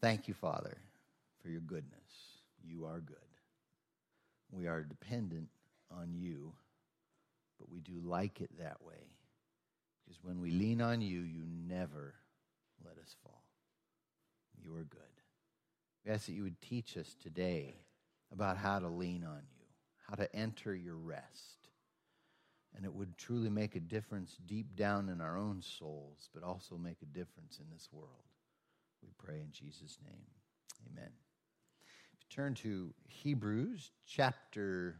Thank you, Father, for your goodness. You are good. We are dependent on you, but we do like it that way. Because when we lean on you, you never let us fall. You are good. We ask that you would teach us today about how to lean on you, how to enter your rest. And it would truly make a difference deep down in our own souls, but also make a difference in this world. We pray in Jesus' name. Amen. Turn to Hebrews chapter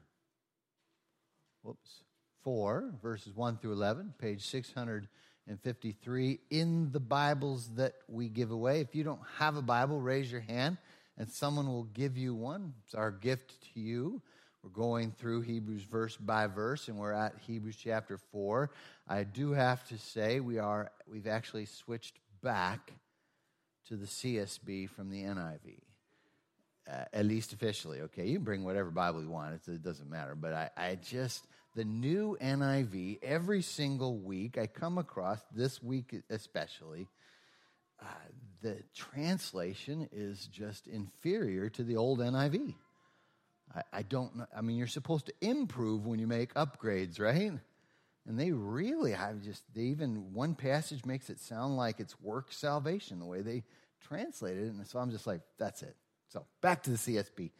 whoops, 4, verses 1 through 11, page 653 in the Bibles that we give away. If you don't have a Bible, raise your hand and someone will give you one. It's our gift to you. We're going through Hebrews verse by verse, and we're at Hebrews chapter 4. I do have to say we are we've actually switched back to the CSB from the NIV. Uh, at least officially, okay? You can bring whatever Bible you want, it, doesn't matter. But I, I just, the new NIV, every single week I come across, this week especially, uh, the translation is just inferior to the old NIV. I, I don't know. I mean, you're supposed to improve when you make upgrades, right? And they really have just, they even, one passage makes it sound like it's work salvation, the way they translate it. And so I'm just like, that's it. So back to the CSB.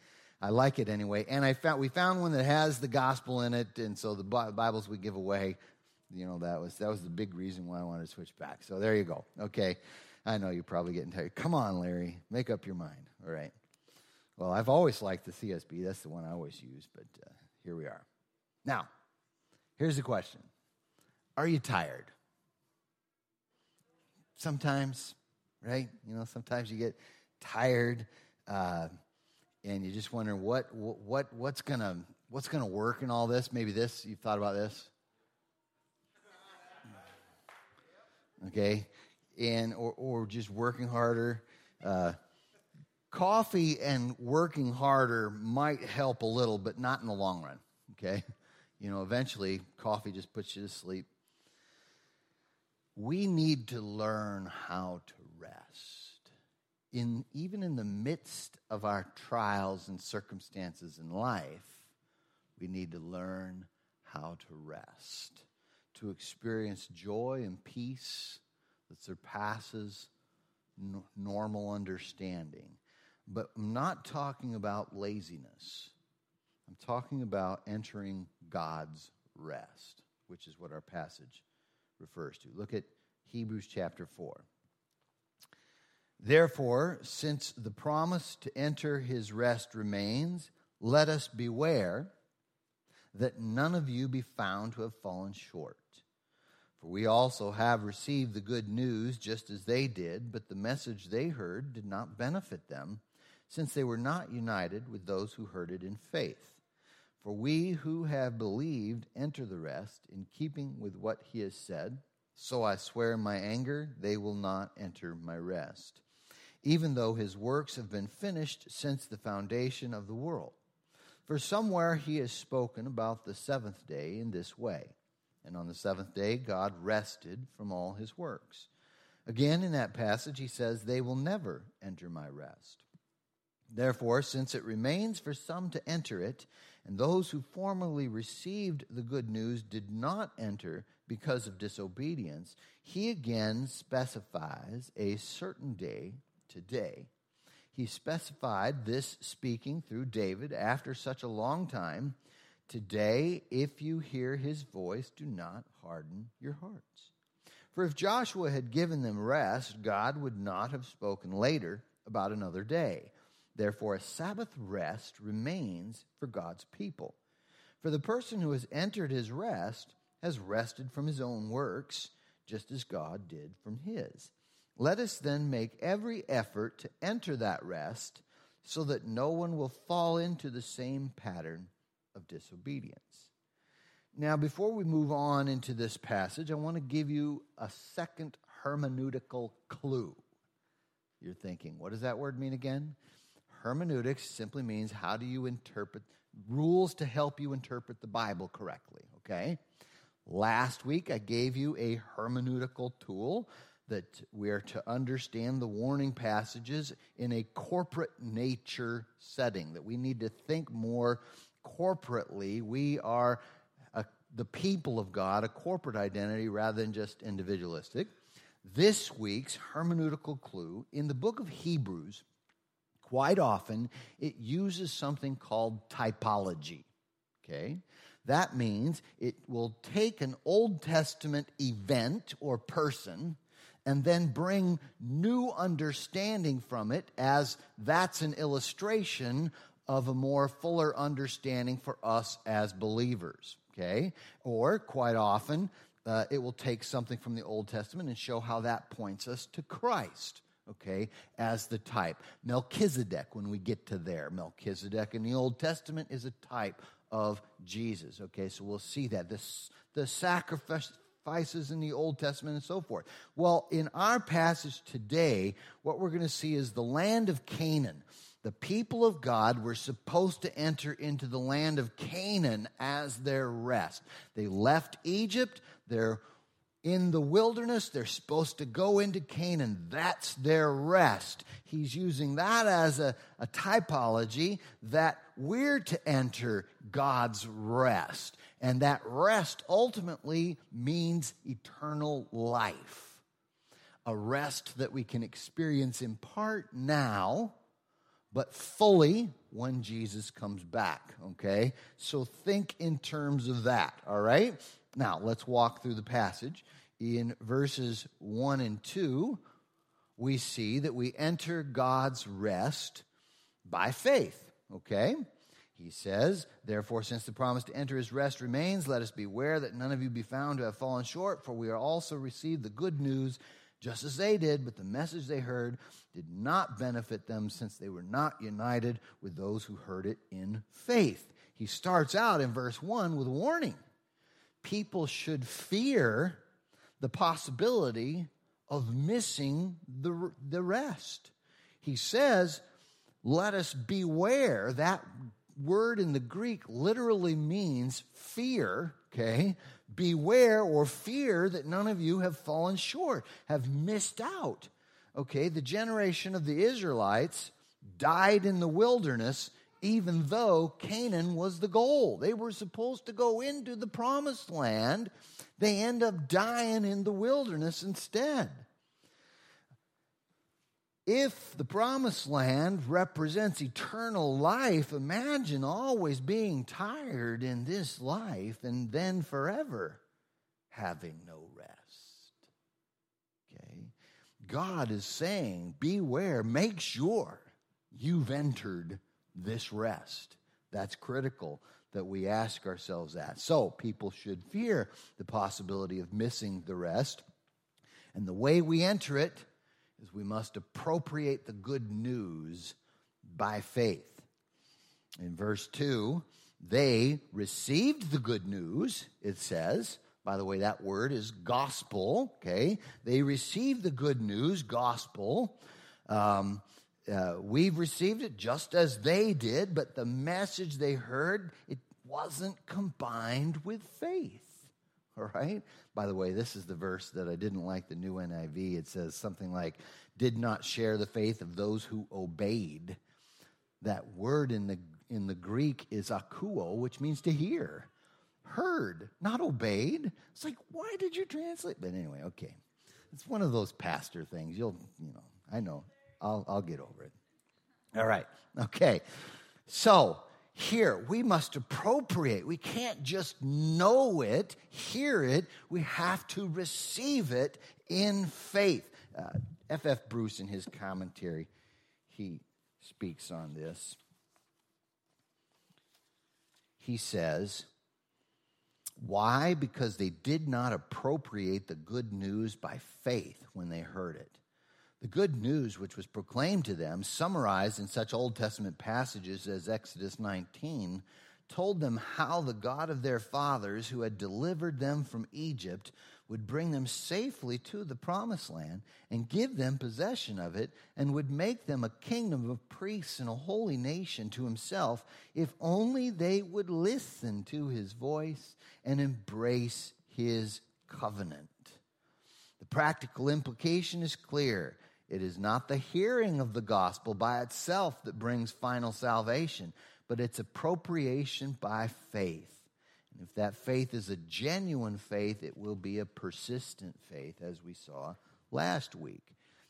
I like it anyway. And I found, we found one that has the gospel in it. And so the Bibles we give away, you know, that was, that was the big reason why I wanted to switch back. So there you go. Okay. I know you're probably getting tired. Come on, Larry. Make up your mind. All right. Well, I've always liked the CSB. That's the one I always use, but uh, here we are. Now, here's the question Are you tired? Sometimes, right? You know, sometimes you get tired uh, and you just wonder what, what, what's to what's gonna work in all this. Maybe this, you've thought about this? Okay? And, or, or just working harder. Uh, coffee and working harder might help a little, but not in the long run, okay? You know, eventually, coffee just puts you to sleep. We need to learn how to rest. In, even in the midst of our trials and circumstances in life, we need to learn how to rest, to experience joy and peace that surpasses normal understanding. But I'm not talking about laziness. I'm talking about entering God's rest, which is what our passage refers to. Look at Hebrews chapter 4. Therefore, since the promise to enter his rest remains, let us beware that none of you be found to have fallen short. For we also have received the good news just as they did, but the message they heard did not benefit them since they were not united with those who heard it in faith. For we who have believed enter the rest in keeping with what he has said. So I swear in my anger, they will not enter my rest, even though his works have been finished since the foundation of the world. For somewhere he has spoken about the seventh day in this way. And on the seventh day, God rested from all his works. Again, in that passage, he says, They will never enter my rest. Therefore, since it remains for some to enter it, and those who formerly received the good news did not enter because of disobedience, he again specifies a certain day, today. He specified this speaking through David after such a long time. Today, if you hear his voice, do not harden your hearts. For if Joshua had given them rest, God would not have spoken later about another day. Therefore, a Sabbath rest remains for God's people. For the person who has entered his rest has rested from his own works, just as God did from his. Let us then make every effort to enter that rest so that no one will fall into the same pattern of disobedience. Now, before we move on into this passage, I want to give you a second hermeneutical clue. You're thinking, what does that word mean again? Hermeneutics simply means how do you interpret rules to help you interpret the Bible correctly, okay? Last week I gave you a hermeneutical tool that we are to understand the warning passages in a corporate nature setting, that we need to think more corporately. We are a, the people of God, a corporate identity rather than just individualistic. This week's hermeneutical clue in the book of Hebrews, quite often, it uses something called typology. Okay? That means it will take an Old Testament event or person and then bring new understanding from it as that's an illustration of a more fuller understanding for us as believers. Okay? Or quite often, uh, it will take something from the Old Testament and show how that points us to Christ okay, as the type. Melchizedek, when we get to there, Melchizedek in the Old Testament is a type of Jesus, okay, so we'll see that. This, the sacrifices in the Old Testament and so forth. Well, in our passage today, what we're going to see is the land of Canaan. The people of God were supposed to enter into the land of Canaan as their rest. They left Egypt, they're in the wilderness, they're supposed to go into Canaan. That's their rest. He's using that as a, a typology that we're to enter God's rest. And that rest ultimately means eternal life. A rest that we can experience in part now, but fully when Jesus comes back, okay? So think in terms of that, all right? Now, let's walk through the passage. In verses 1 and 2, we see that we enter God's rest by faith, okay? He says, Therefore, since the promise to enter his rest remains, let us beware that none of you be found to have fallen short, for we are also received the good news just as they did, but the message they heard did not benefit them since they were not united with those who heard it in faith. He starts out in verse 1 with a warning. People should fear the possibility of missing the, the rest. He says, let us beware. That word in the Greek literally means fear, okay? Beware or fear that none of you have fallen short, have missed out. Okay, the generation of the Israelites died in the wilderness even though Canaan was the goal. They were supposed to go into the promised land. They end up dying in the wilderness instead. If the promised land represents eternal life, imagine always being tired in this life and then forever having no rest. Okay? God is saying, beware, make sure you've entered this rest. That's critical that we ask ourselves that. So, people should fear the possibility of missing the rest. And the way we enter it is we must appropriate the good news by faith. In verse 2, they received the good news, it says. By the way, that word is gospel, okay? They received the good news, gospel. Um, uh, we've received it just as they did, but the message they heard, it wasn't combined with faith. All right? By the way, this is the verse that I didn't like the new NIV. It says something like, did not share the faith of those who obeyed. That word in the, in the Greek is akuo, which means to hear. Heard, not obeyed. It's like, why did you translate? But anyway, okay. It's one of those pastor things. You'll, you know, I know. I'll, I'll get over it. All right. Okay. So, here. We must appropriate. We can't just know it, hear it. We have to receive it in faith. F.F. Uh, F. Bruce, in his commentary, he speaks on this. He says, Why? Because they did not appropriate the good news by faith when they heard it. The good news which was proclaimed to them, summarized in such Old Testament passages as Exodus 19, told them how the God of their fathers, who had delivered them from Egypt, would bring them safely to the promised land and give them possession of it, and would make them a kingdom of priests and a holy nation to himself, if only they would listen to his voice and embrace his covenant. The practical implication is clear. It is not the hearing of the gospel by itself that brings final salvation, but its appropriation by faith. And if that faith is a genuine faith, it will be a persistent faith, as we saw last week.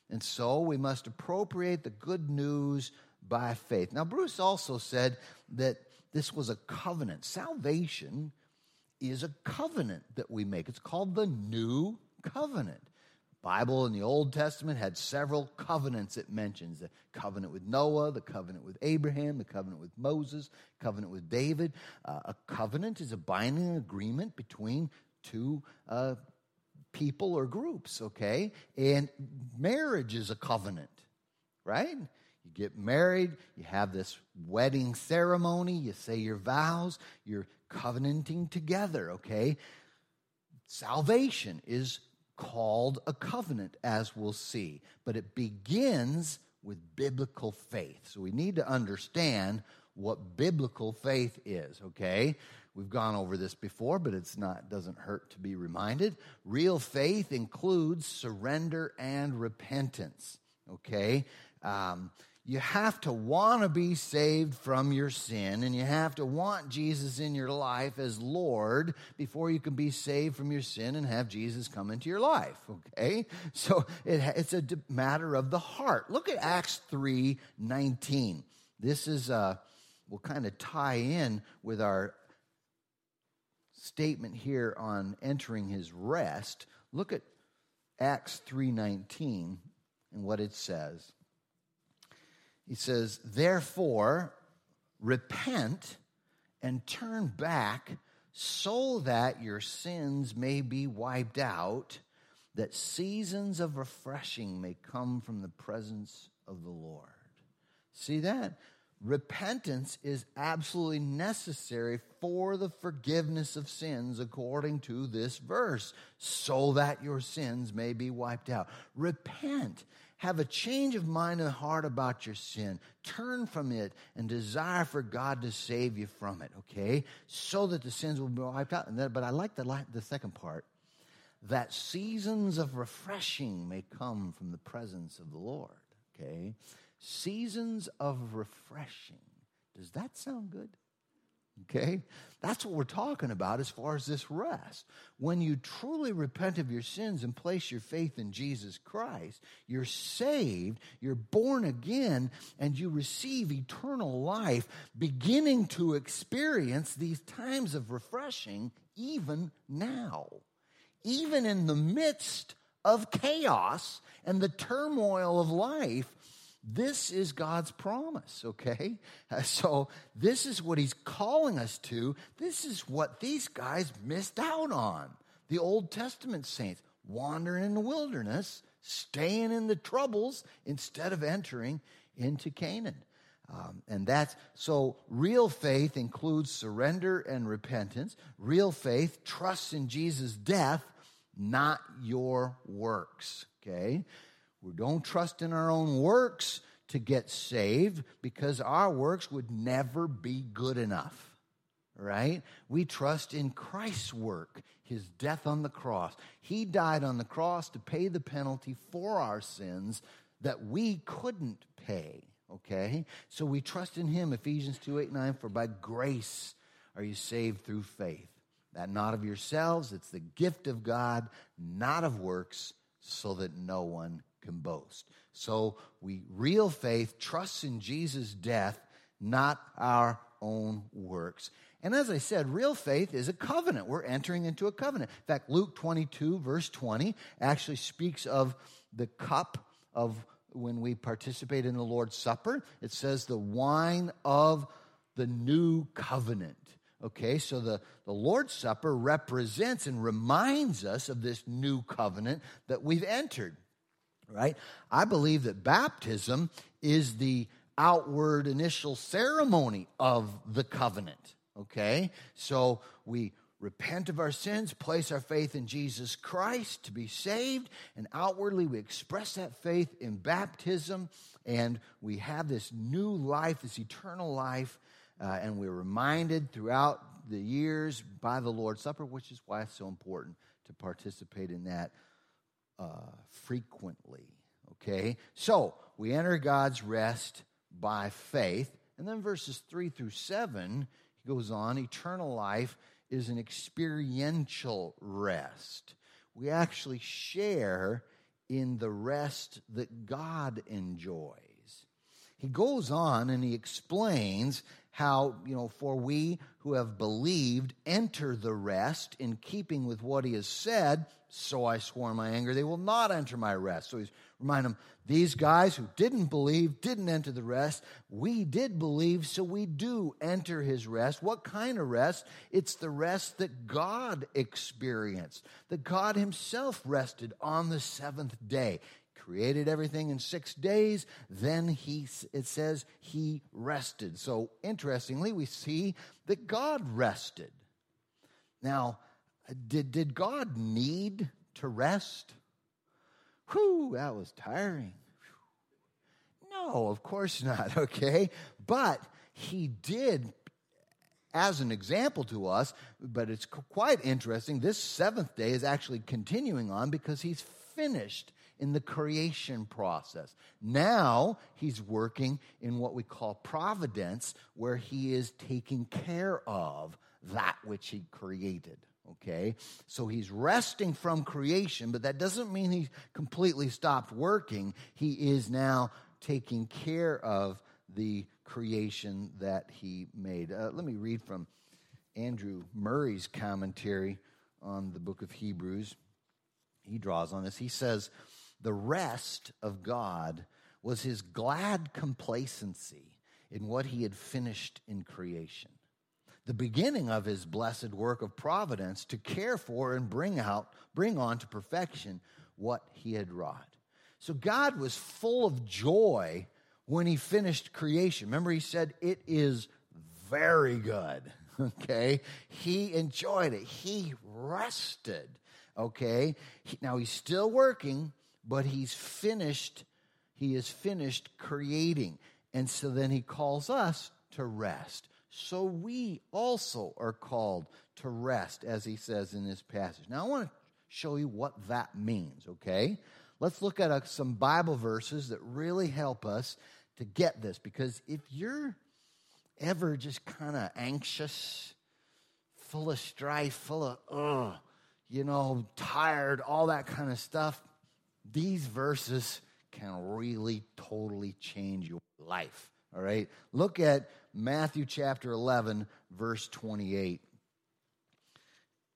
And so we must appropriate the good news by faith. Now, Bruce also said that this was a covenant. Salvation is a covenant that we make. It's called the New Covenant. Bible in the Old Testament had several covenants it mentions the covenant with Noah, the covenant with Abraham, the covenant with Moses, covenant with David. Uh, a covenant is a binding agreement between two uh, people or groups, okay? And marriage is a covenant, right? You get married, you have this wedding ceremony, you say your vows, you're covenanting together, okay? Salvation is called a covenant, as we'll see, but it begins with biblical faith. So we need to understand what biblical faith is, okay? We've gone over this before, but it's not doesn't hurt to be reminded. Real faith includes surrender and repentance. Okay, um, you have to want to be saved from your sin, and you have to want Jesus in your life as Lord before you can be saved from your sin and have Jesus come into your life. Okay? So it, it's a matter of the heart. Look at Acts 3 19. This is, uh, will kind of tie in with our statement here on entering his rest. Look at Acts 3:19 and what it says. He says, Therefore, repent and turn back so that your sins may be wiped out, that seasons of refreshing may come from the presence of the Lord. See that? Repentance is absolutely necessary for the forgiveness of sins according to this verse, so that your sins may be wiped out. Repent have a change of mind and heart about your sin. Turn from it and desire for God to save you from it, okay? So that the sins will be wiped out. Then, but I like the, the second part that seasons of refreshing may come from the presence of the Lord, okay? Seasons of refreshing. Does that sound good? Okay? That's what we're talking about as far as this rest. When you truly repent of your sins and place your faith in Jesus Christ, you're saved, you're born again, and you receive eternal life, beginning to experience these times of refreshing even now. Even in the midst of chaos and the turmoil of life, this is God's promise, okay? So, this is what He's calling us to. This is what these guys missed out on. The Old Testament saints wandering in the wilderness, staying in the troubles instead of entering into Canaan. Um, and that's so real faith includes surrender and repentance. Real faith trusts in Jesus' death, not your works, okay? We don't trust in our own works to get saved because our works would never be good enough, right? We trust in Christ's work, his death on the cross. He died on the cross to pay the penalty for our sins that we couldn't pay, okay? So we trust in him, Ephesians 2 8 9, for by grace are you saved through faith. That not of yourselves, it's the gift of God, not of works, so that no one can boast. So we real faith trusts in Jesus' death, not our own works. And as I said, real faith is a covenant. We're entering into a covenant. In fact, Luke 22, verse 20, actually speaks of the cup of when we participate in the Lord's Supper. It says the wine of the new covenant. Okay, so the, the Lord's Supper represents and reminds us of this new covenant that we've entered right? I believe that baptism is the outward initial ceremony of the covenant, okay? So we repent of our sins, place our faith in Jesus Christ to be saved, and outwardly we express that faith in baptism, and we have this new life, this eternal life, uh, and we're reminded throughout the years by the Lord's Supper, which is why it's so important to participate in that uh, frequently. Okay? So, we enter God's rest by faith. And then verses 3 through 7, he goes on eternal life is an experiential rest. We actually share in the rest that God enjoys. He goes on and he explains how, you know, for we who have believed enter the rest in keeping with what he has said, so I swore in my anger, they will not enter my rest. So he's reminding them, these guys who didn't believe didn't enter the rest. We did believe, so we do enter his rest. What kind of rest? It's the rest that God experienced, that God himself rested on the seventh day created everything in six days. Then he, it says he rested. So interestingly, we see that God rested. Now, did, did God need to rest? Whew, that was tiring. No, of course not, okay? But he did as an example to us, but it's quite interesting. This seventh day is actually continuing on because he's finished in the creation process. Now he's working in what we call providence, where he is taking care of that which he created. Okay? So he's resting from creation, but that doesn't mean he's completely stopped working. He is now taking care of the creation that he made. Uh, let me read from Andrew Murray's commentary on the book of Hebrews. He draws on this. He says, the rest of God was his glad complacency in what he had finished in creation. The beginning of his blessed work of providence to care for and bring out, bring on to perfection what he had wrought. So God was full of joy when he finished creation. Remember, he said, It is very good. Okay? He enjoyed it. He rested. Okay? Now he's still working, but he's finished, he is finished creating. And so then he calls us to rest. So we also are called to rest, as he says in this passage. Now, I want to show you what that means, okay? Let's look at uh, some Bible verses that really help us to get this, because if you're ever just kind of anxious, full of strife, full of, ugh, you know, tired, all that kind of stuff, these verses can really totally change your life. All right? Look at Matthew chapter 11, verse 28.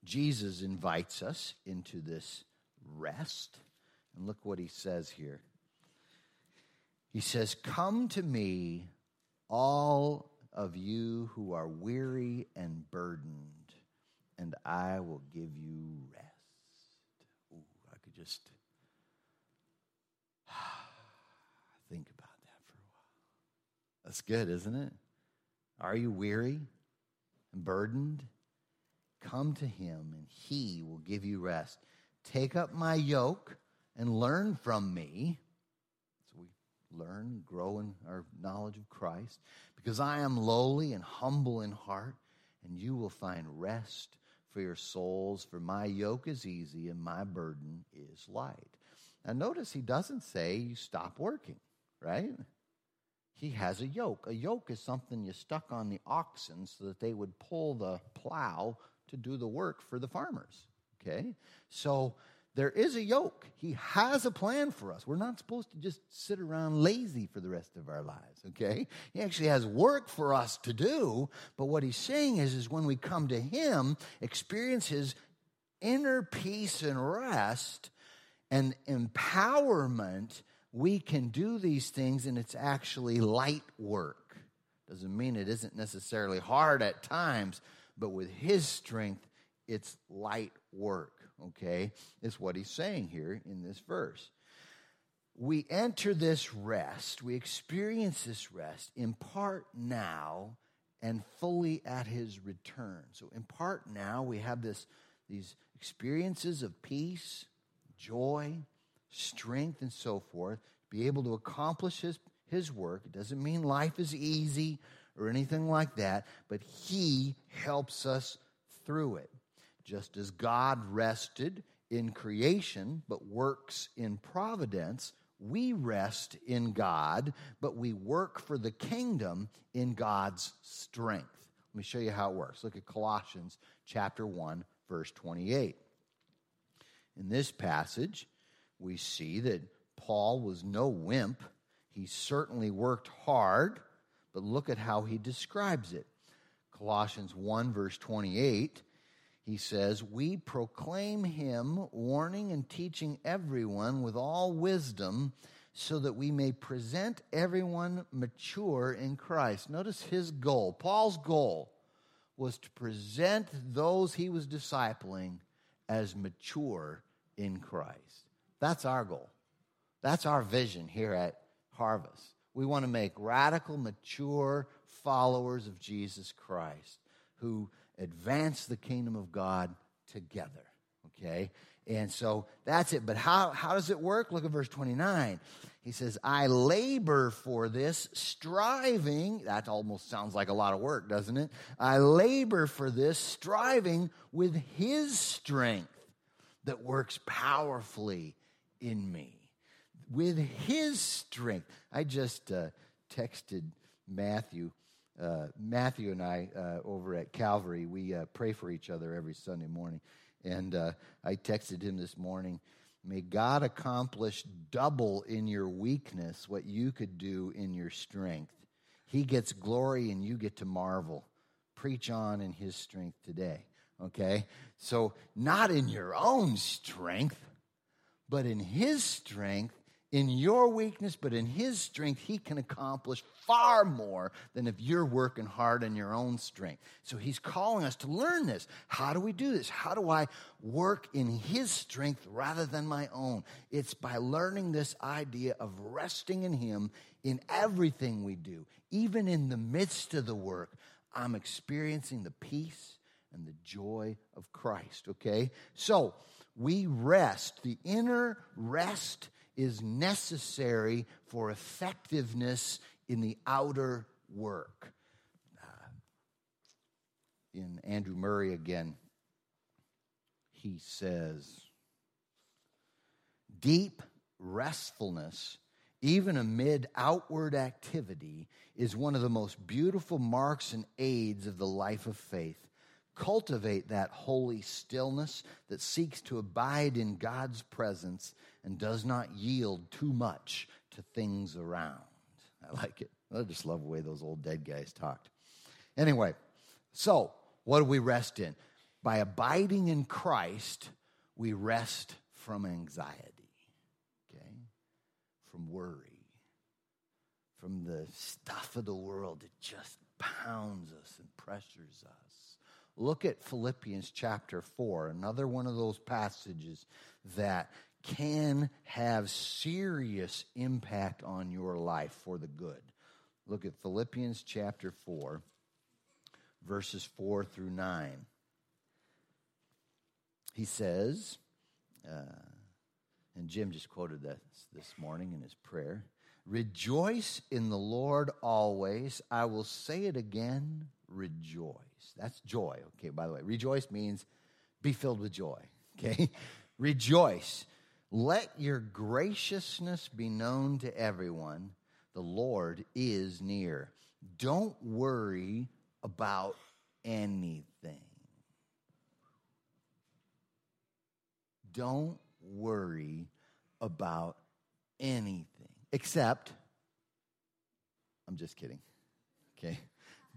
Jesus invites us into this rest. And look what he says here. He says, Come to me, all of you who are weary and burdened, and I will give you rest. Ooh, I could just Think about that for a while. That's good, isn't it? Are you weary and burdened? Come to him and he will give you rest. Take up my yoke and learn from me. So we learn, grow in our knowledge of Christ. Because I am lowly and humble in heart, and you will find rest for your souls. For my yoke is easy and my burden is light. Now, notice he doesn't say you stop working right? He has a yoke. A yoke is something you stuck on the oxen so that they would pull the plow to do the work for the farmers. Okay? So there is a yoke. He has a plan for us. We're not supposed to just sit around lazy for the rest of our lives, okay? He actually has work for us to do, but what he's saying is is when we come to him, experience his inner peace and rest and empowerment we can do these things and it's actually light work. Doesn't mean it isn't necessarily hard at times, but with His strength, it's light work, okay? Is what He's saying here in this verse. We enter this rest, we experience this rest in part now and fully at His return. So, in part now, we have this, these experiences of peace, joy, strength, and so forth, be able to accomplish his, his work. It doesn't mean life is easy or anything like that, but he helps us through it. Just as God rested in creation, but works in providence, we rest in God, but we work for the kingdom in God's strength. Let me show you how it works. Look at Colossians chapter 1, verse 28. In this passage, we see that Paul was no wimp. He certainly worked hard, but look at how he describes it. Colossians 1, verse 28, he says, We proclaim him, warning and teaching everyone with all wisdom, so that we may present everyone mature in Christ. Notice his goal. Paul's goal was to present those he was discipling as mature in Christ. That's our goal. That's our vision here at Harvest. We want to make radical, mature followers of Jesus Christ who advance the kingdom of God together. Okay? And so that's it. But how, how does it work? Look at verse 29. He says, I labor for this, striving. That almost sounds like a lot of work, doesn't it? I labor for this, striving with his strength that works powerfully in me. With his strength. I just uh, texted Matthew. Uh, Matthew and I uh, over at Calvary, we uh, pray for each other every Sunday morning. And uh, I texted him this morning May God accomplish double in your weakness what you could do in your strength. He gets glory and you get to marvel. Preach on in his strength today. Okay? So, not in your own strength, but in his strength in your weakness, but in His strength, He can accomplish far more than if you're working hard in your own strength. So He's calling us to learn this. How do we do this? How do I work in His strength rather than my own? It's by learning this idea of resting in Him in everything we do, even in the midst of the work. I'm experiencing the peace and the joy of Christ, okay? So we rest, the inner rest is necessary for effectiveness in the outer work. Uh, in Andrew Murray again, he says, Deep restfulness, even amid outward activity, is one of the most beautiful marks and aids of the life of faith. Cultivate that holy stillness that seeks to abide in God's presence and does not yield too much to things around. I like it. I just love the way those old dead guys talked. Anyway, so what do we rest in? By abiding in Christ, we rest from anxiety, okay? From worry, from the stuff of the world that just pounds us and pressures us. Look at Philippians chapter 4, another one of those passages that can have serious impact on your life for the good. Look at Philippians chapter 4, verses 4 through 9. He says, uh, and Jim just quoted that this morning in his prayer Rejoice in the Lord always. I will say it again, rejoice. That's joy. Okay, by the way, rejoice means be filled with joy. Okay? rejoice. Let your graciousness be known to everyone. The Lord is near. Don't worry about anything. Don't worry about anything except, I'm just kidding, okay?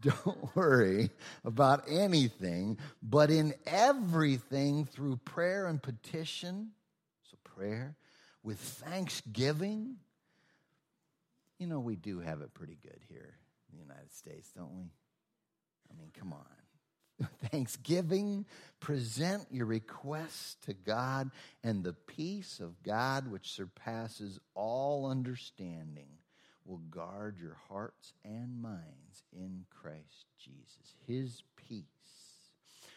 Don't worry about anything, but in everything through prayer and petition so prayer, with thanksgiving. You know, we do have it pretty good here in the United States, don't we? I mean, come on. Thanksgiving, present your requests to God, and the peace of God, which surpasses all understanding, will guard your hearts and minds in Christ Jesus. His peace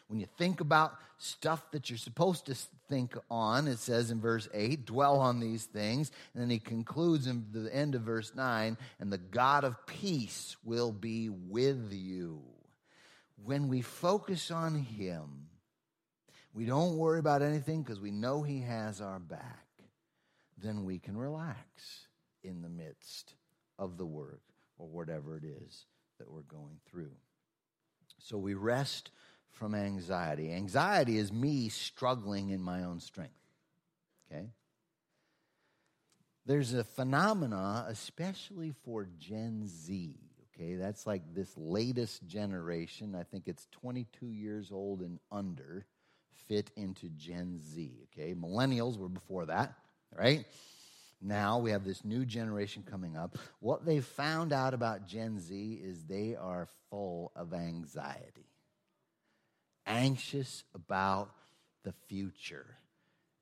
when you think about stuff that you're supposed to think on, it says in verse 8, dwell on these things. And then he concludes in the end of verse 9, and the God of peace will be with you. When we focus on him, we don't worry about anything because we know He has our back, then we can relax in the midst of the work or whatever it is that we're going through. So we rest from anxiety. Anxiety is me struggling in my own strength. Okay? There's a phenomena, especially for Gen Z. Okay, that's like this latest generation. I think it's 22 years old and under fit into Gen Z. Okay, millennials were before that, right? Now we have this new generation coming up. What they found out about Gen Z is they are full of anxiety, anxious about the future.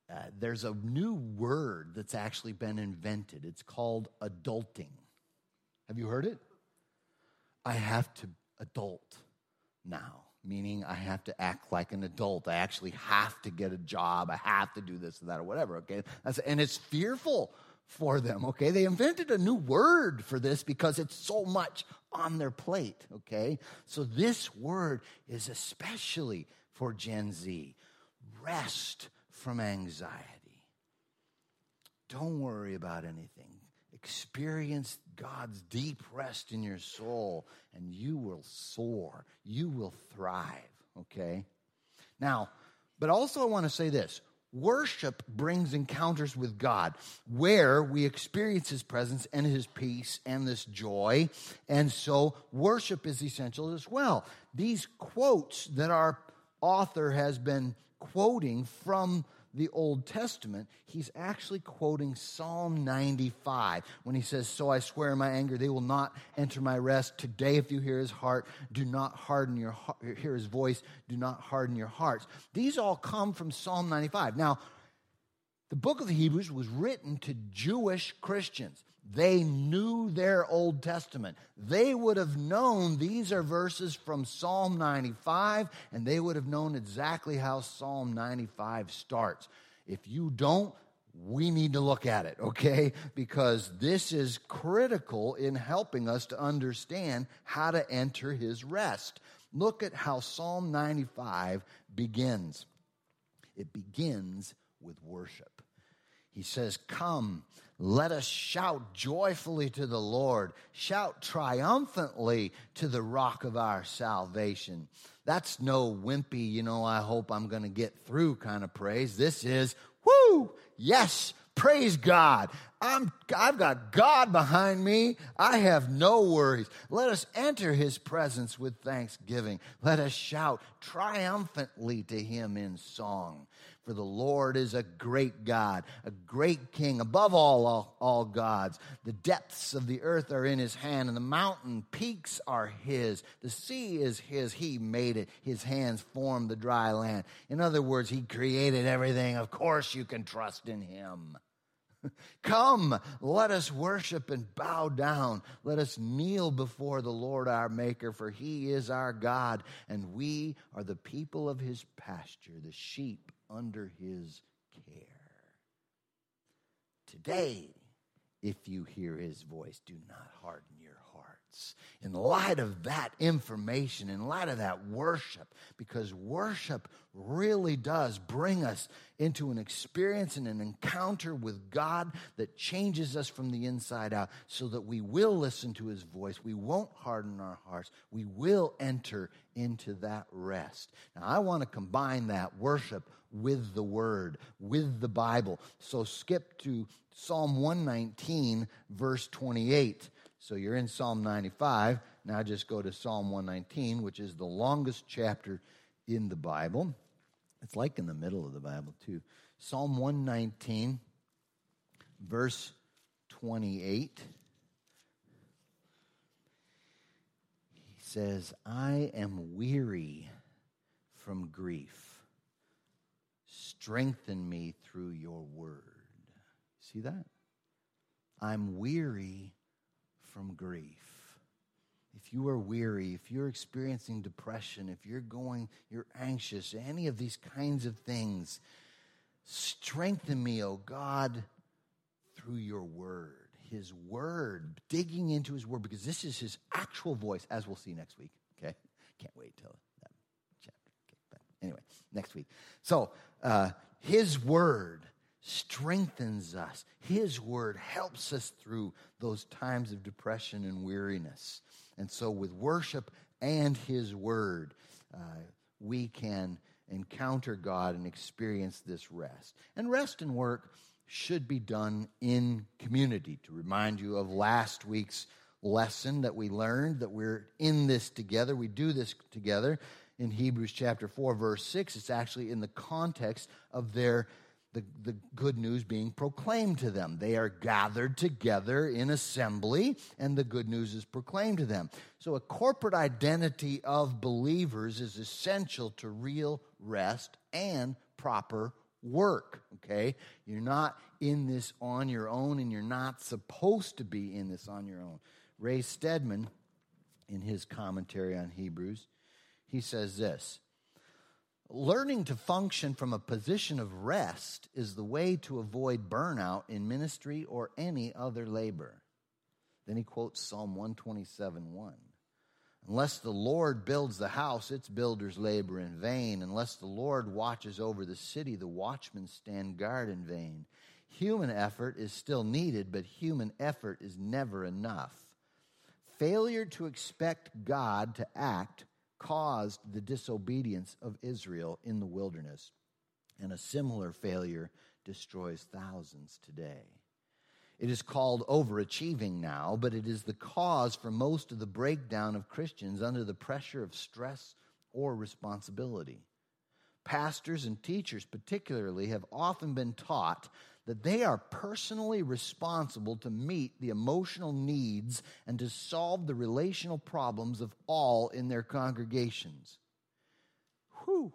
Uh, there's a new word that's actually been invented. It's called adulting. Have you heard it? I have to adult now, meaning I have to act like an adult. I actually have to get a job. I have to do this and that or whatever, okay? That's, and it's fearful for them, okay? They invented a new word for this because it's so much on their plate, okay? So this word is especially for Gen Z rest from anxiety. Don't worry about anything. Experience God's deep rest in your soul, and you will soar. You will thrive, okay? Now, but also I want to say this worship brings encounters with God where we experience His presence and His peace and this joy. And so worship is essential as well. These quotes that our author has been quoting from the Old Testament, he's actually quoting Psalm 95 when he says, So I swear in my anger, they will not enter my rest. Today, if you hear his heart, do not harden your heart, hear his voice, do not harden your hearts. These all come from Psalm 95. Now, the book of the Hebrews was written to Jewish Christians. They knew their Old Testament. They would have known these are verses from Psalm 95, and they would have known exactly how Psalm 95 starts. If you don't, we need to look at it, okay? Because this is critical in helping us to understand how to enter his rest. Look at how Psalm 95 begins. It begins with worship. He says, Come let us shout joyfully to the Lord, shout triumphantly to the rock of our salvation. That's no wimpy, you know, I hope I'm going to get through kind of praise. This is, whoo, yes, praise God. I'm, I've got God behind me. I have no worries. Let us enter his presence with thanksgiving. Let us shout triumphantly to him in song. For the Lord is a great God, a great king, above all, all, all, gods. The depths of the earth are in his hand, and the mountain peaks are his. The sea is his. He made it. His hands formed the dry land. In other words, he created everything. Of course, you can trust in him. Come, let us worship and bow down. Let us kneel before the Lord our Maker, for he is our God, and we are the people of his pasture, the sheep under his care. Today, if you hear his voice, do not harden. In light of that information, in light of that worship, because worship really does bring us into an experience and an encounter with God that changes us from the inside out so that we will listen to his voice. We won't harden our hearts. We will enter into that rest. Now, I want to combine that worship with the Word, with the Bible. So skip to Psalm 119, verse 28. So you're in Psalm 95. Now just go to Psalm 119, which is the longest chapter in the Bible. It's like in the middle of the Bible, too. Psalm 119, verse 28. He says, I am weary from grief Strengthen me through your word. See that? I'm weary from grief. If you are weary, if you're experiencing depression, if you're going, you're anxious, any of these kinds of things, strengthen me, O oh God, through your word. His word, digging into his word, because this is his actual voice, as we'll see next week. Okay? Can't wait till that chapter. Okay, Anyway, next week. So, uh, His Word strengthens us. His Word helps us through those times of depression and weariness. And so, with worship and His Word, uh, we can encounter God and experience this rest. And rest and work should be done in community. To remind you of last week's lesson that we learned, that we're in this together, we do this together. In Hebrews chapter 4, verse 6, it's actually in the context of their the, the good news being proclaimed to them. They are gathered together in assembly, and the good news is proclaimed to them. So, a corporate identity of believers is essential to real rest and proper work, okay? You're not in this on your own, and you're not supposed to be in this on your own. Ray Stedman, in his commentary on Hebrews, he says this Learning to function from a position of rest is the way to avoid burnout in ministry or any other labor. Then he quotes Psalm 127 1. Unless the Lord builds the house, its builders labor in vain. Unless the Lord watches over the city, the watchmen stand guard in vain. Human effort is still needed, but human effort is never enough. Failure to expect God to act caused the disobedience of Israel in the wilderness. And a similar failure destroys thousands today. It is called overachieving now, but it is the cause for most of the breakdown of Christians under the pressure of stress or responsibility. Pastors and teachers, particularly, have often been taught that they are personally responsible to meet the emotional needs and to solve the relational problems of all in their congregations. Whew.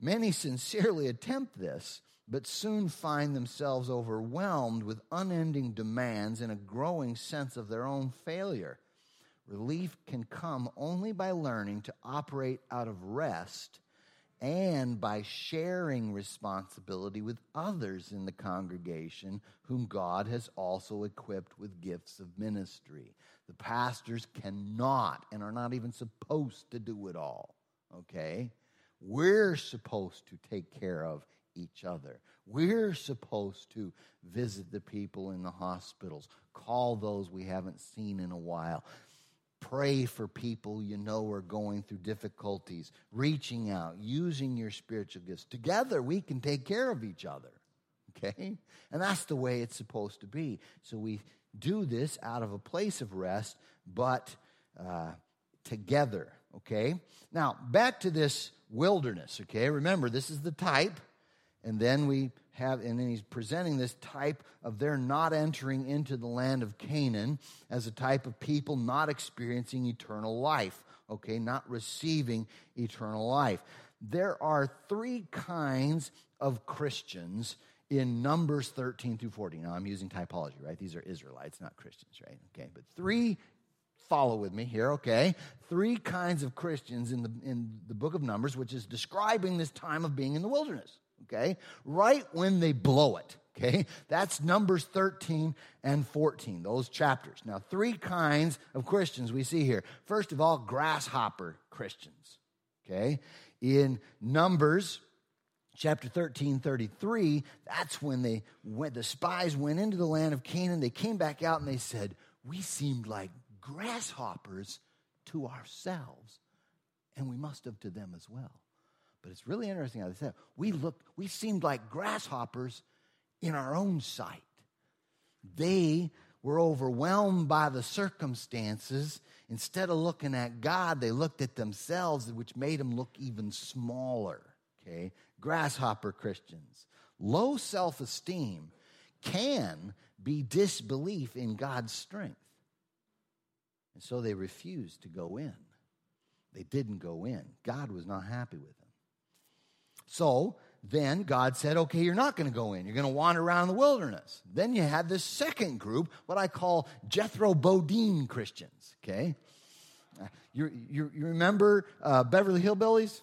Many sincerely attempt this, but soon find themselves overwhelmed with unending demands and a growing sense of their own failure. Relief can come only by learning to operate out of rest and by sharing responsibility with others in the congregation whom God has also equipped with gifts of ministry. The pastors cannot and are not even supposed to do it all, okay? We're supposed to take care of each other. We're supposed to visit the people in the hospitals, call those we haven't seen in a while, Pray for people you know are going through difficulties, reaching out, using your spiritual gifts. Together, we can take care of each other. Okay? And that's the way it's supposed to be. So we do this out of a place of rest, but uh, together. Okay? Now, back to this wilderness. Okay? Remember, this is the type. And then we have, and then he's presenting this type of their not entering into the land of Canaan as a type of people not experiencing eternal life, okay, not receiving eternal life. There are three kinds of Christians in Numbers 13 through 14. Now, I'm using typology, right? These are Israelites, not Christians, right? Okay, but three, follow with me here, okay? Three kinds of Christians in the, in the book of Numbers, which is describing this time of being in the wilderness okay? Right when they blow it, okay? That's Numbers 13 and 14, those chapters. Now, three kinds of Christians we see here. First of all, grasshopper Christians, okay? In Numbers chapter 13 33 that's when they went the spies went into the land of canaan they came back out and they said we seemed like grasshoppers to ourselves and we must have to them as well but it's really interesting how they said we looked, we seemed like grasshoppers in our own sight. They were overwhelmed by the circumstances. Instead of looking at God, they looked at themselves, which made them look even smaller. Okay? Grasshopper Christians. Low self esteem can be disbelief in God's strength. And so they refused to go in. They didn't go in. God was not happy with them. So then God said, okay, you're not going to go in. You're going to wander around the wilderness. Then you had this second group, what I call Jethro Bodine Christians, okay? You, you, you remember uh, Beverly Hillbillies?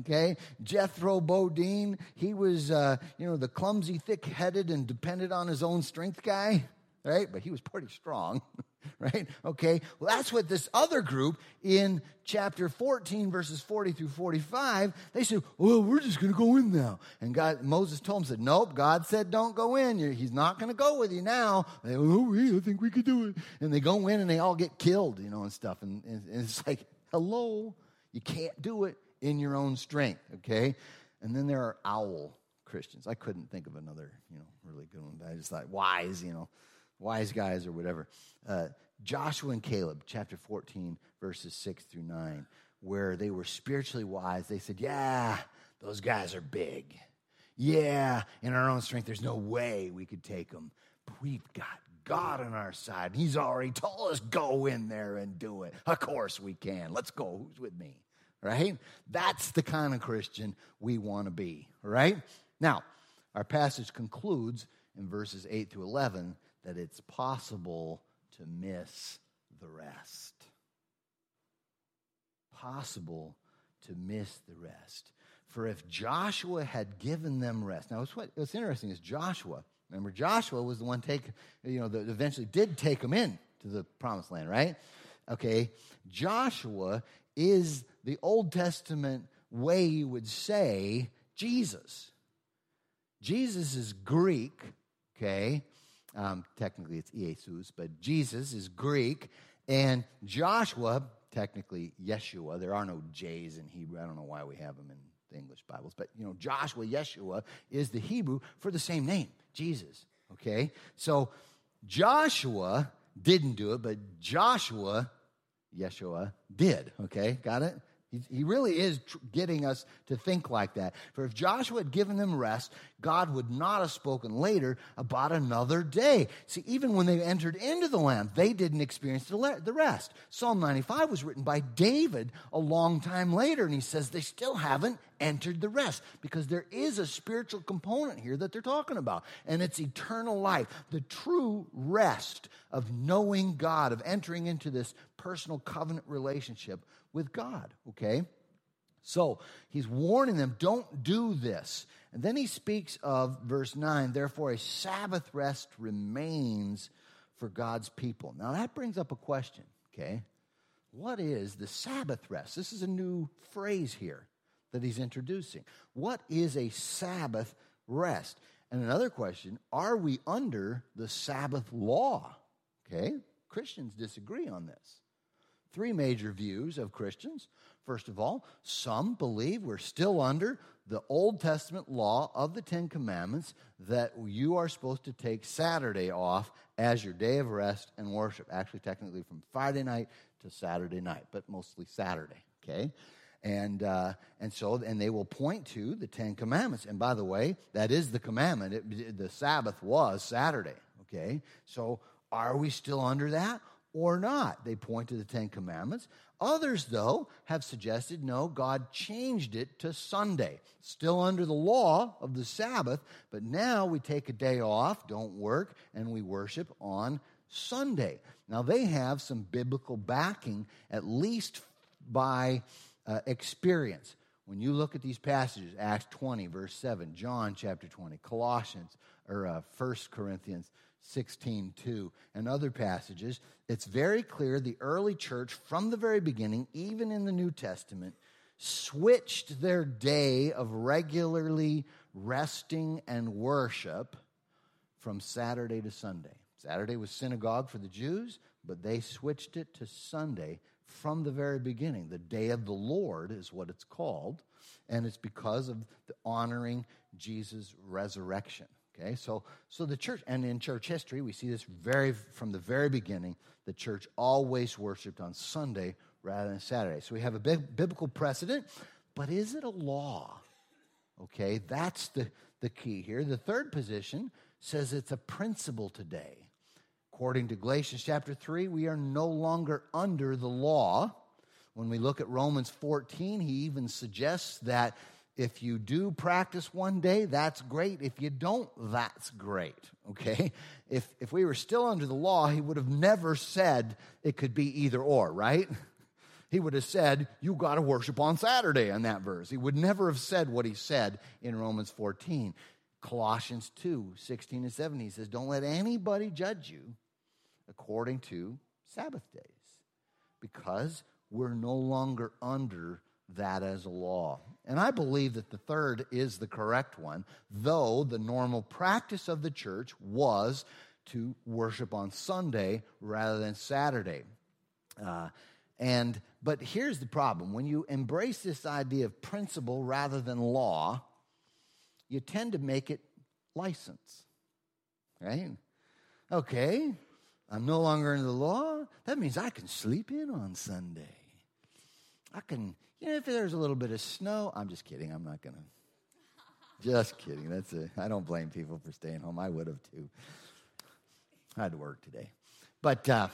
Okay, Jethro Bodine, he was, uh, you know, the clumsy, thick headed, and dependent on his own strength guy. Right? But he was pretty strong, right? Okay. Well, that's what this other group in chapter 14, verses 40 through 45, they said, well, we're just going to go in now. And God, Moses told them, said, nope, God said don't go in. He's not going to go with you now. They, oh, I think we could do it. And they go in and they all get killed, you know, and stuff. And, and, and it's like, hello, you can't do it in your own strength, okay? And then there are owl Christians. I couldn't think of another, you know, really good one. But I just thought wise, you know, wise guys or whatever. Uh, Joshua and Caleb, chapter 14, verses 6 through 9, where they were spiritually wise. They said, Yeah, those guys are big. Yeah, in our own strength, there's no way we could take them. But we've got God on our side. He's already told us, go in there and do it. Of course we can. Let's go. Who's with me? Right? That's the kind of Christian we want to be, right? Now, our passage concludes in verses 8 through 11 that it's possible to miss the rest. Possible to miss the rest. For if Joshua had given them rest, now what's, what, what's interesting is Joshua. Remember, Joshua was the one take, you know, that eventually did take them in to the promised land, right? Okay, Joshua is the Old Testament way you would say Jesus. Jesus is Greek, okay? Um, technically, it's Jesus, but Jesus is Greek, and Joshua, technically Yeshua. There are no J's in Hebrew. I don't know why we have them in the English Bibles, but you know, Joshua, Yeshua, is the Hebrew for the same name, Jesus. Okay, so Joshua didn't do it, but Joshua, Yeshua, did. Okay, got it? He really is getting us to think like that. For if Joshua had given them rest, God would not have spoken later about another day. See, even when they entered into the land, they didn't experience the rest. Psalm 95 was written by David a long time later, and he says they still haven't entered the rest because there is a spiritual component here that they're talking about, and it's eternal life, the true rest of knowing God, of entering into this personal covenant relationship with God, okay? So he's warning them, don't do this. And then he speaks of verse 9, therefore a Sabbath rest remains for God's people. Now that brings up a question, okay? What is the Sabbath rest? This is a new phrase here that he's introducing. What is a Sabbath rest? And another question are we under the Sabbath law? Okay? Christians disagree on this three major views of Christians. First of all, some believe we're still under the Old Testament law of the Ten Commandments that you are supposed to take Saturday off as your day of rest and worship. Actually, technically from Friday night to Saturday night, but mostly Saturday, okay? And, uh, and so, and they will point to the Ten Commandments. And by the way, that is the commandment. It, the Sabbath was Saturday, okay? So are we still under that? Or not. They point to the Ten Commandments. Others, though, have suggested no, God changed it to Sunday. Still under the law of the Sabbath, but now we take a day off, don't work, and we worship on Sunday. Now, they have some biblical backing, at least by uh, experience. When you look at these passages, Acts 20, verse 7, John chapter 20, Colossians, or uh, 1 Corinthians 16 2, and other passages, it's very clear the early church, from the very beginning, even in the New Testament, switched their day of regularly resting and worship from Saturday to Sunday. Saturday was synagogue for the Jews, but they switched it to Sunday from the very beginning. The day of the Lord is what it's called, and it's because of the honoring Jesus' resurrection. Okay, so so the church, and in church history, we see this very from the very beginning. The church always worshipped on Sunday rather than Saturday. So we have a big biblical precedent, but is it a law? Okay, that's the, the key here. The third position says it's a principle today. According to Galatians chapter 3, we are no longer under the law. When we look at Romans 14, he even suggests that if you do practice one day, that's great. If you don't, that's great. Okay? If, if we were still under the law, he would have never said it could be either or, right? He would have said, You got to worship on Saturday in that verse. He would never have said what he said in Romans 14. Colossians 2 16 and 17 he says, Don't let anybody judge you according to Sabbath days, because we're no longer under that as a law. And I believe that the third is the correct one, though the normal practice of the church was to worship on Sunday rather than Saturday. Uh, and but here's the problem: when you embrace this idea of principle rather than law, you tend to make it license, right? Okay, I'm no longer under the law. That means I can sleep in on Sunday. I can, you know, if there's a little bit of snow, I'm just kidding. I'm not going to. Just kidding. That's it. I don't blame people for staying home. I would have too. I had to work today. But, uh,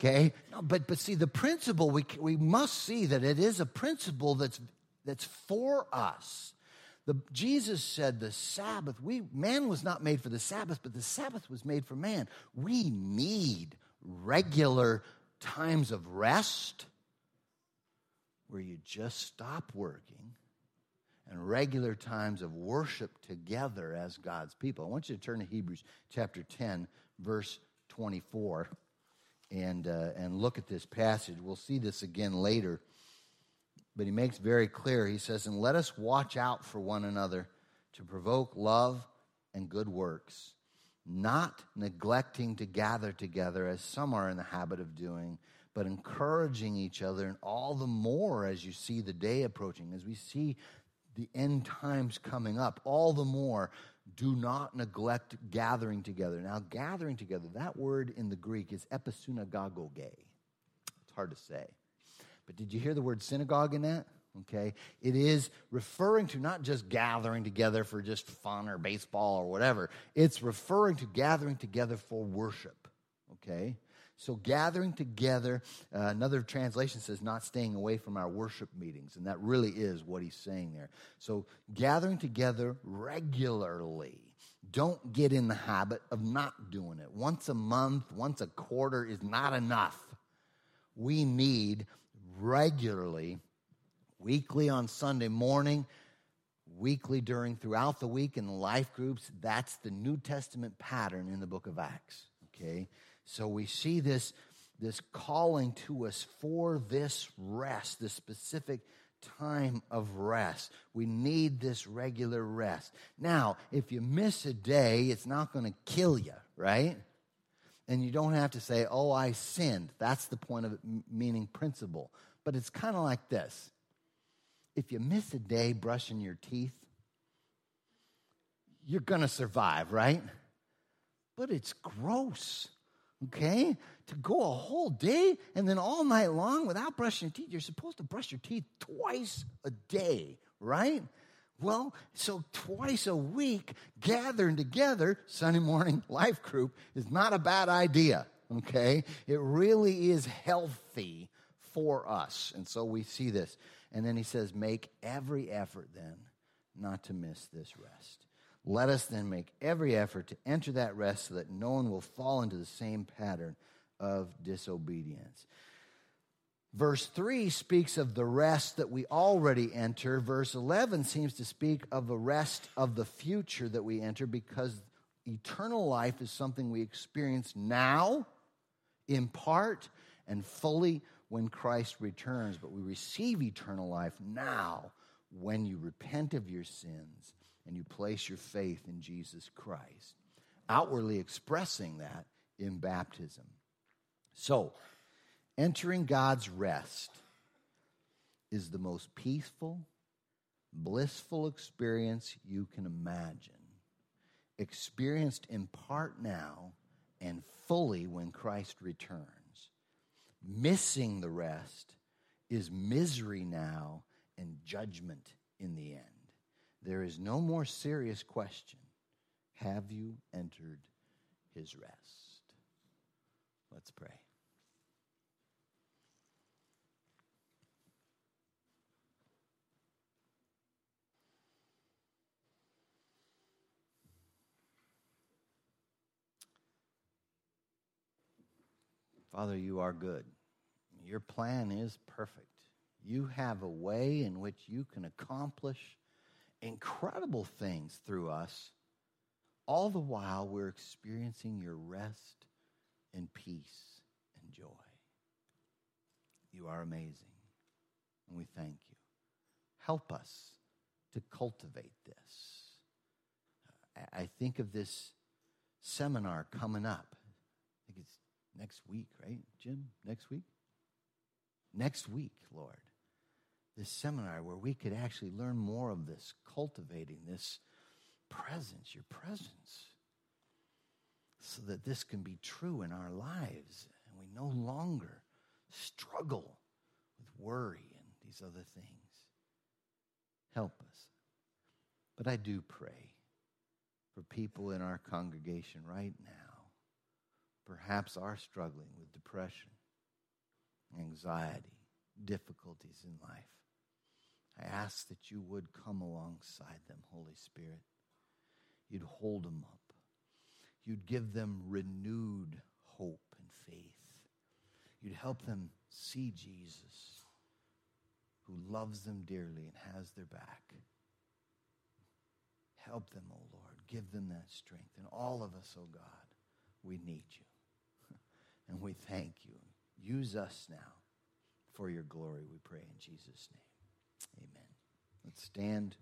okay. No, but, but see, the principle, we, we must see that it is a principle that's, that's for us. The, Jesus said the Sabbath, we, man was not made for the Sabbath, but the Sabbath was made for man. We need regular times of rest where you just stop working and regular times of worship together as God's people. I want you to turn to Hebrews chapter 10, verse 24, and, uh, and look at this passage. We'll see this again later. But he makes very clear, he says, And let us watch out for one another to provoke love and good works, not neglecting to gather together as some are in the habit of doing, but encouraging each other, and all the more as you see the day approaching, as we see the end times coming up, all the more do not neglect gathering together. Now, gathering together, that word in the Greek is episynagogoge. It's hard to say. But did you hear the word synagogue in that? Okay. It is referring to not just gathering together for just fun or baseball or whatever, it's referring to gathering together for worship. Okay. So, gathering together, uh, another translation says not staying away from our worship meetings. And that really is what he's saying there. So, gathering together regularly. Don't get in the habit of not doing it. Once a month, once a quarter is not enough. We need regularly, weekly on Sunday morning, weekly during throughout the week in the life groups. That's the New Testament pattern in the book of Acts. Okay? So we see this, this calling to us for this rest, this specific time of rest. We need this regular rest. Now, if you miss a day, it's not going to kill you, right? And you don't have to say, oh, I sinned. That's the point of meaning principle. But it's kind of like this if you miss a day brushing your teeth, you're going to survive, right? But it's gross, okay? To go a whole day and then all night long without brushing your teeth. You're supposed to brush your teeth twice a day, right? Well, so twice a week gathering together, Sunday morning life group, is not a bad idea, okay? It really is healthy for us. And so we see this. And then he says, Make every effort then not to miss this rest. Let us then make every effort to enter that rest so that no one will fall into the same pattern of disobedience. Verse 3 speaks of the rest that we already enter. Verse 11 seems to speak of the rest of the future that we enter because eternal life is something we experience now, in part, and fully when Christ returns. But we receive eternal life now when you repent of your sins and you place your faith in Jesus Christ, outwardly expressing that in baptism. So, Entering God's rest is the most peaceful, blissful experience you can imagine. Experienced in part now and fully when Christ returns. Missing the rest is misery now and judgment in the end. There is no more serious question Have you entered his rest? Let's pray. Father, you are good. Your plan is perfect. You have a way in which you can accomplish incredible things through us, all the while we're experiencing your rest and peace and joy. You are amazing, and we thank you. Help us to cultivate this. I think of this seminar coming up. I think it's next week, right, Jim? Next week? Next week, Lord. This seminar where we could actually learn more of this, cultivating this presence, your presence, so that this can be true in our lives and we no longer struggle with worry and these other things. Help us. But I do pray for people in our congregation right now, perhaps are struggling with depression, anxiety, difficulties in life. I ask that you would come alongside them, Holy Spirit. You'd hold them up. You'd give them renewed hope and faith. You'd help them see Jesus, who loves them dearly and has their back. Help them, O oh Lord. Give them that strength. And all of us, O oh God, we need you. and we thank you. Use us now for your glory, we pray in Jesus' name. Amen. Let's stand.